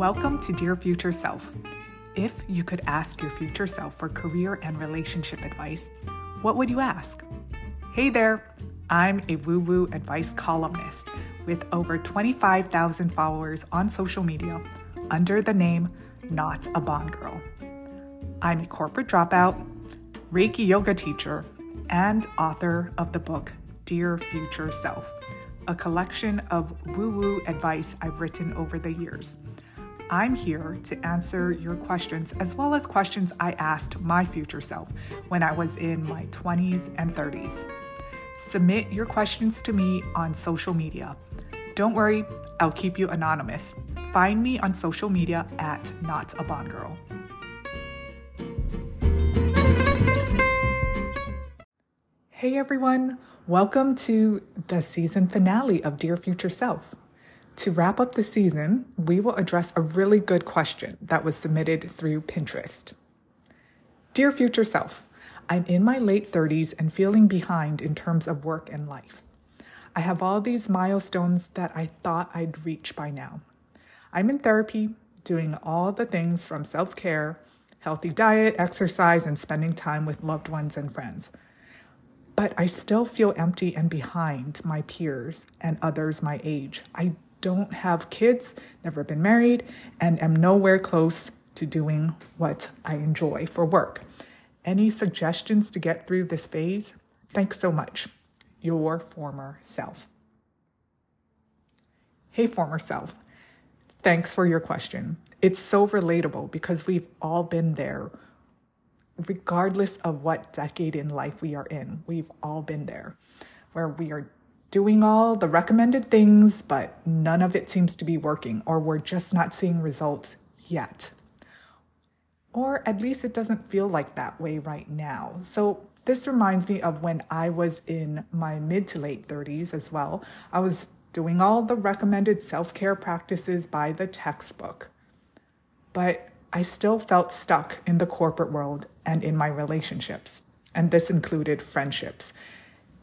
Welcome to Dear Future Self. If you could ask your future self for career and relationship advice, what would you ask? Hey there, I'm a woo woo advice columnist with over 25,000 followers on social media under the name Not a Bond Girl. I'm a corporate dropout, Reiki yoga teacher, and author of the book Dear Future Self, a collection of woo woo advice I've written over the years. I'm here to answer your questions as well as questions I asked my future self when I was in my 20s and 30s. Submit your questions to me on social media. Don't worry, I'll keep you anonymous. Find me on social media at Not a Bond Girl. Hey everyone, welcome to the season finale of Dear Future Self. To wrap up the season, we will address a really good question that was submitted through Pinterest. Dear future self, I'm in my late 30s and feeling behind in terms of work and life. I have all these milestones that I thought I'd reach by now. I'm in therapy, doing all the things from self care, healthy diet, exercise, and spending time with loved ones and friends. But I still feel empty and behind my peers and others my age. I don't have kids, never been married, and am nowhere close to doing what I enjoy for work. Any suggestions to get through this phase? Thanks so much. Your former self. Hey, former self. Thanks for your question. It's so relatable because we've all been there. Regardless of what decade in life we are in, we've all been there where we are doing all the recommended things, but none of it seems to be working, or we're just not seeing results yet. Or at least it doesn't feel like that way right now. So, this reminds me of when I was in my mid to late 30s as well. I was doing all the recommended self care practices by the textbook, but I still felt stuck in the corporate world and in my relationships. And this included friendships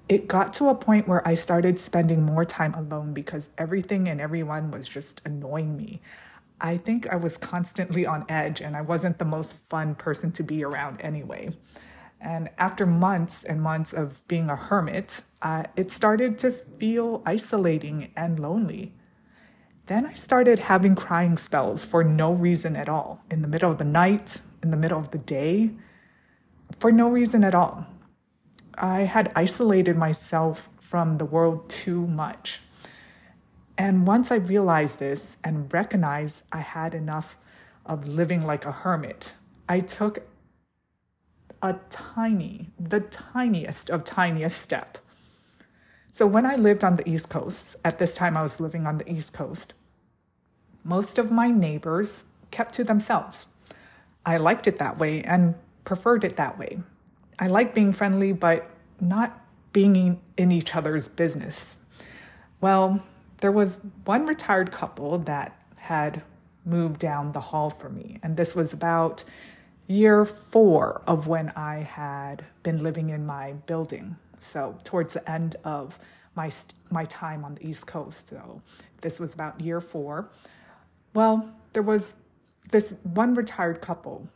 it got to a point where I started spending more time alone because everything and everyone was just annoying me. I think I was constantly on edge and I wasn't the most fun person to be around anyway. And after months and months of being a hermit, uh, it started to feel isolating and lonely. Then I started having crying spells for no reason at all, in the middle of the night, in the middle of the day, for no reason at all. I had isolated myself from the world too much. And once I realized this and recognized I had enough of living like a hermit, I took a tiny, the tiniest of tiniest step. So when I lived on the East Coast, at this time I was living on the East Coast, most of my neighbors kept to themselves. I liked it that way and preferred it that way. I like being friendly, but not being in each other's business. Well, there was one retired couple that had moved down the hall for me, and this was about year four of when I had been living in my building. So, towards the end of my, my time on the East Coast. So, this was about year four. Well, there was this one retired couple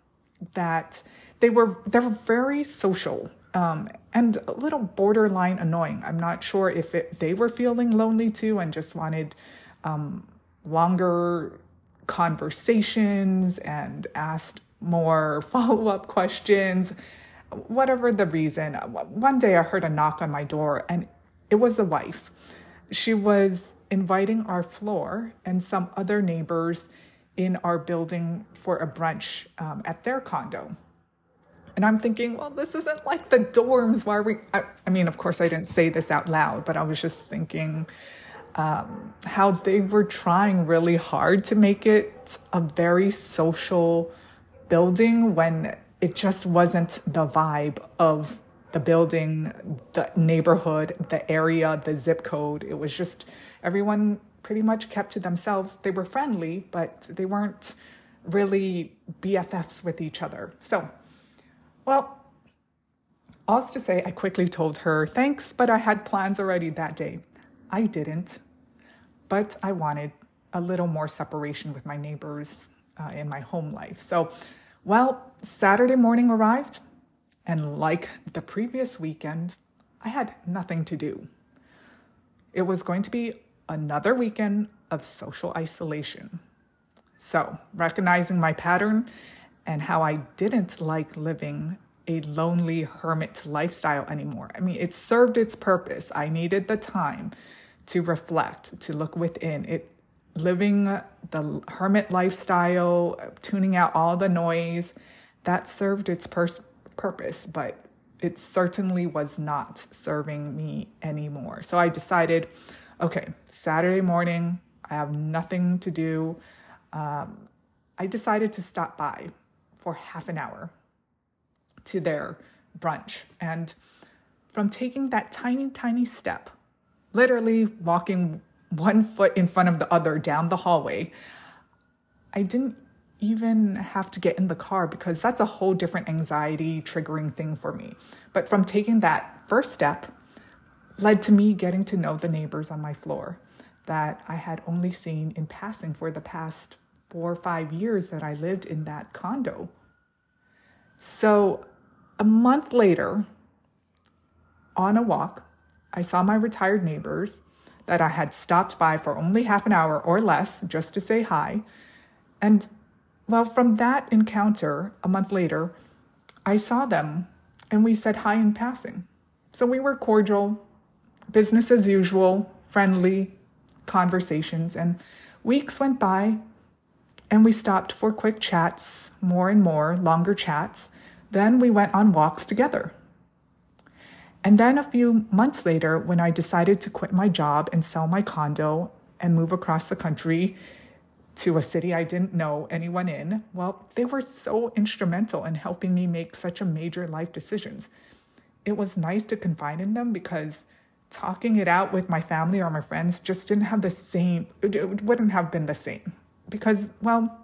that they were they were very social um, and a little borderline annoying. I'm not sure if it, they were feeling lonely too and just wanted um, longer conversations and asked more follow up questions, whatever the reason. One day I heard a knock on my door and it was the wife. She was inviting our floor and some other neighbors in our building for a brunch um, at their condo. And I'm thinking, well, this isn't like the dorms. Why are we? I, I mean, of course, I didn't say this out loud, but I was just thinking um, how they were trying really hard to make it a very social building when it just wasn't the vibe of the building, the neighborhood, the area, the zip code. It was just everyone pretty much kept to themselves. They were friendly, but they weren't really BFFs with each other. So, well, all's to say, I quickly told her thanks, but I had plans already that day. I didn't, but I wanted a little more separation with my neighbors uh, in my home life. So, well, Saturday morning arrived, and like the previous weekend, I had nothing to do. It was going to be another weekend of social isolation. So, recognizing my pattern and how I didn't like living a lonely hermit lifestyle anymore. I mean, it served its purpose. I needed the time to reflect, to look within. It living the hermit lifestyle, tuning out all the noise, that served its purpose, but it certainly was not serving me anymore. So I decided, okay, Saturday morning, I have nothing to do. Um, I decided to stop by for half an hour to their brunch. And from taking that tiny, tiny step, literally walking one foot in front of the other down the hallway, I didn't even have to get in the car because that's a whole different anxiety triggering thing for me. But from taking that first step, led to me getting to know the neighbors on my floor that I had only seen in passing for the past four or five years that I lived in that condo. So a month later, on a walk, I saw my retired neighbors that I had stopped by for only half an hour or less just to say hi. And well, from that encounter a month later, I saw them and we said hi in passing. So we were cordial, business as usual, friendly conversations. And weeks went by and we stopped for quick chats, more and more, longer chats. Then we went on walks together. And then a few months later, when I decided to quit my job and sell my condo and move across the country to a city I didn't know anyone in, well, they were so instrumental in helping me make such a major life decisions. It was nice to confide in them because talking it out with my family or my friends just didn't have the same, it wouldn't have been the same. Because, well,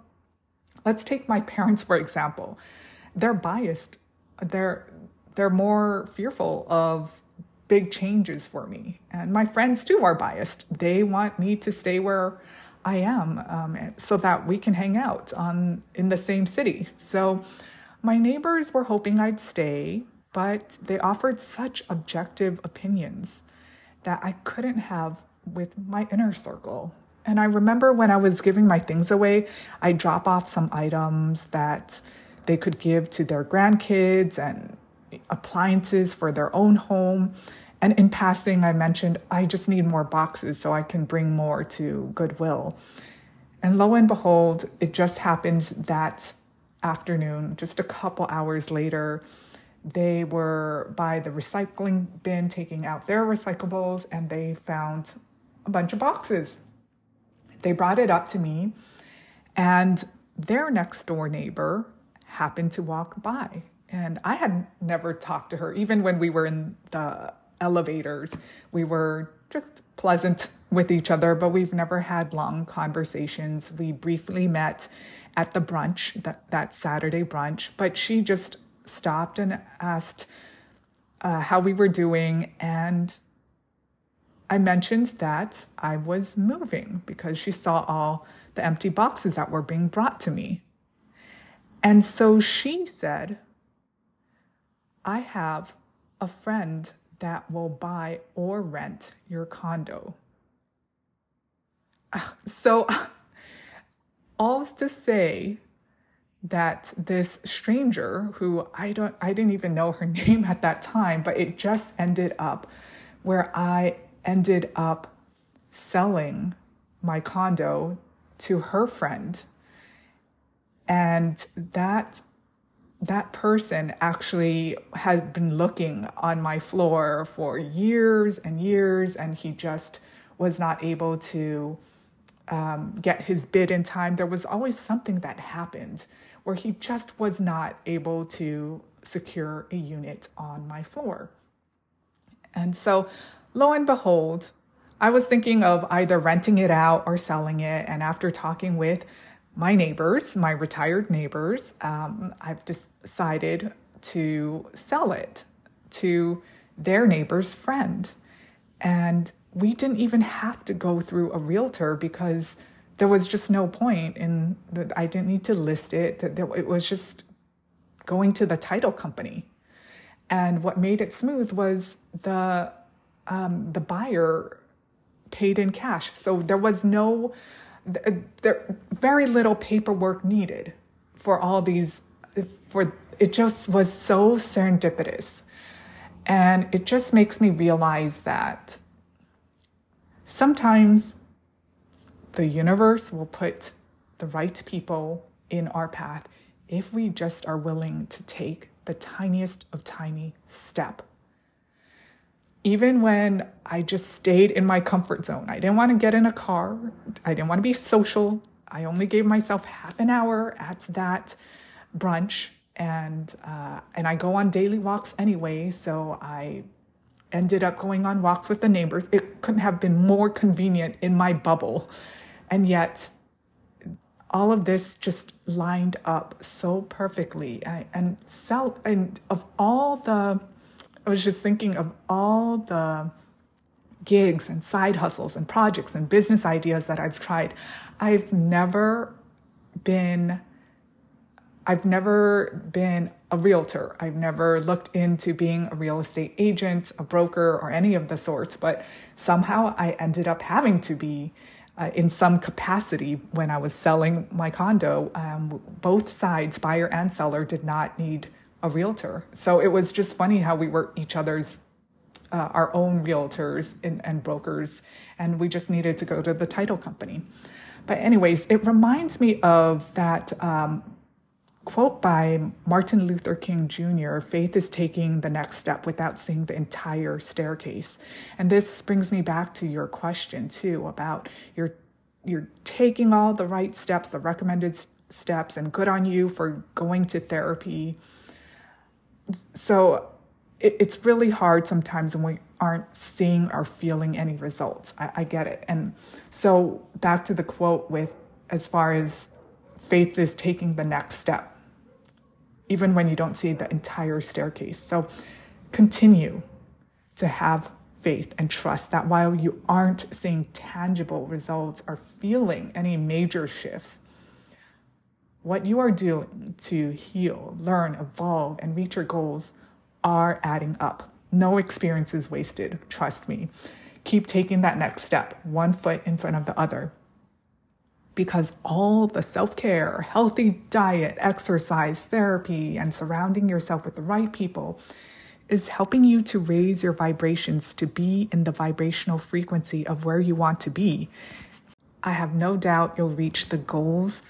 let's take my parents for example they're biased. They're they're more fearful of big changes for me, and my friends too are biased. They want me to stay where I am, um, so that we can hang out on in the same city. So my neighbors were hoping I'd stay, but they offered such objective opinions that I couldn't have with my inner circle. And I remember when I was giving my things away, I drop off some items that they could give to their grandkids and appliances for their own home. And in passing, I mentioned, I just need more boxes so I can bring more to Goodwill. And lo and behold, it just happened that afternoon, just a couple hours later, they were by the recycling bin taking out their recyclables and they found a bunch of boxes. They brought it up to me, and their next door neighbor happened to walk by. And I had never talked to her, even when we were in the elevators. We were just pleasant with each other, but we've never had long conversations. We briefly met at the brunch, that, that Saturday brunch, but she just stopped and asked uh, how we were doing. And I mentioned that I was moving because she saw all the empty boxes that were being brought to me. And so she said, I have a friend that will buy or rent your condo. So, all to say that this stranger who I don't I didn't even know her name at that time, but it just ended up where I ended up selling my condo to her friend. And that that person actually had been looking on my floor for years and years and he just was not able to um, get his bid in time. There was always something that happened where he just was not able to secure a unit on my floor. And so lo and behold i was thinking of either renting it out or selling it and after talking with my neighbors, my retired neighbors, um, I've decided to sell it to their neighbor's friend. And we didn't even have to go through a realtor because there was just no point in I didn't need to list it. It was just going to the title company. And what made it smooth was the um, the buyer paid in cash. So there was no there very little paperwork needed for all these for it just was so serendipitous. And it just makes me realize that sometimes the universe will put the right people in our path if we just are willing to take the tiniest of tiny step. Even when I just stayed in my comfort zone, I didn't want to get in a car, I didn't want to be social. I only gave myself half an hour at that brunch, and uh, and I go on daily walks anyway. So I ended up going on walks with the neighbors. It couldn't have been more convenient in my bubble, and yet all of this just lined up so perfectly. I, and self and of all the, I was just thinking of all the gigs and side hustles and projects and business ideas that I've tried. I've never been I've never been a realtor. I've never looked into being a real estate agent, a broker, or any of the sorts, but somehow I ended up having to be uh, in some capacity when I was selling my condo. Um, both sides, buyer and seller, did not need a realtor. So it was just funny how we were each other's, uh, our own realtors and, and brokers, and we just needed to go to the title company. But, anyways, it reminds me of that. Um, quote by Martin Luther King Jr. faith is taking the next step without seeing the entire staircase. And this brings me back to your question too about you're you're taking all the right steps, the recommended steps, and good on you for going to therapy. So it, it's really hard sometimes when we aren't seeing or feeling any results. I, I get it. And so back to the quote with as far as faith is taking the next step even when you don't see the entire staircase. So continue to have faith and trust that while you aren't seeing tangible results or feeling any major shifts, what you are doing to heal, learn, evolve, and reach your goals are adding up. No experience is wasted, trust me. Keep taking that next step, one foot in front of the other because all the self care, healthy diet, exercise, therapy, and surrounding yourself with the right people is helping you to raise your vibrations to be in the vibrational frequency of where you want to be. I have no doubt you'll reach the goals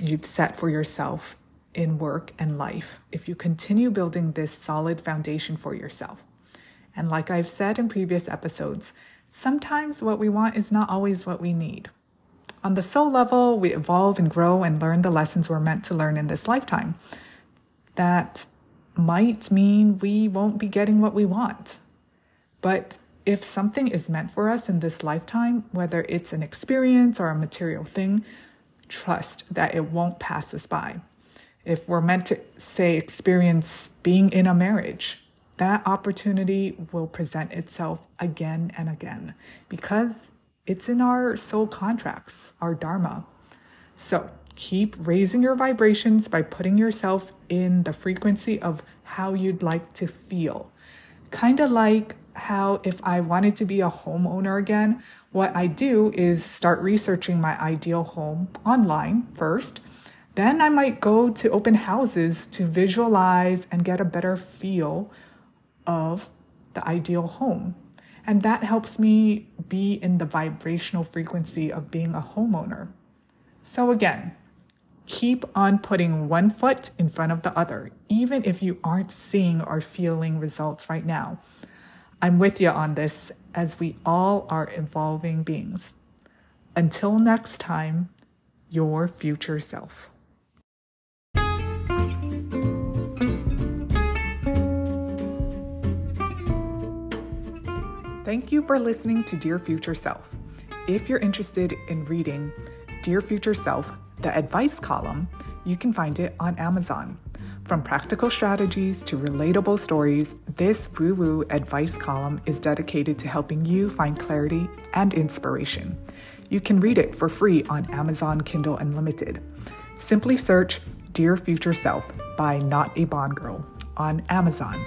you've set for yourself in work and life if you continue building this solid foundation for yourself. And like I've said in previous episodes, sometimes what we want is not always what we need. On the soul level, we evolve and grow and learn the lessons we're meant to learn in this lifetime. That might mean we won't be getting what we want. But if something is meant for us in this lifetime, whether it's an experience or a material thing, trust that it won't pass us by. If we're meant to, say, experience being in a marriage, that opportunity will present itself again and again because it's in our soul contracts, our dharma. So keep raising your vibrations by putting yourself in the frequency of how you'd like to feel. Kind of like how if I wanted to be a homeowner again, what I do is start researching my ideal home online first. Then I might go to open houses to visualize and get a better feel of the ideal home. And that helps me be in the vibrational frequency of being a homeowner. So, again, keep on putting one foot in front of the other, even if you aren't seeing or feeling results right now. I'm with you on this as we all are evolving beings. Until next time, your future self. Thank you for listening to Dear Future Self. If you're interested in reading Dear Future Self, the advice column, you can find it on Amazon. From practical strategies to relatable stories, this woo woo advice column is dedicated to helping you find clarity and inspiration. You can read it for free on Amazon Kindle Unlimited. Simply search Dear Future Self by Not a Bond Girl on Amazon.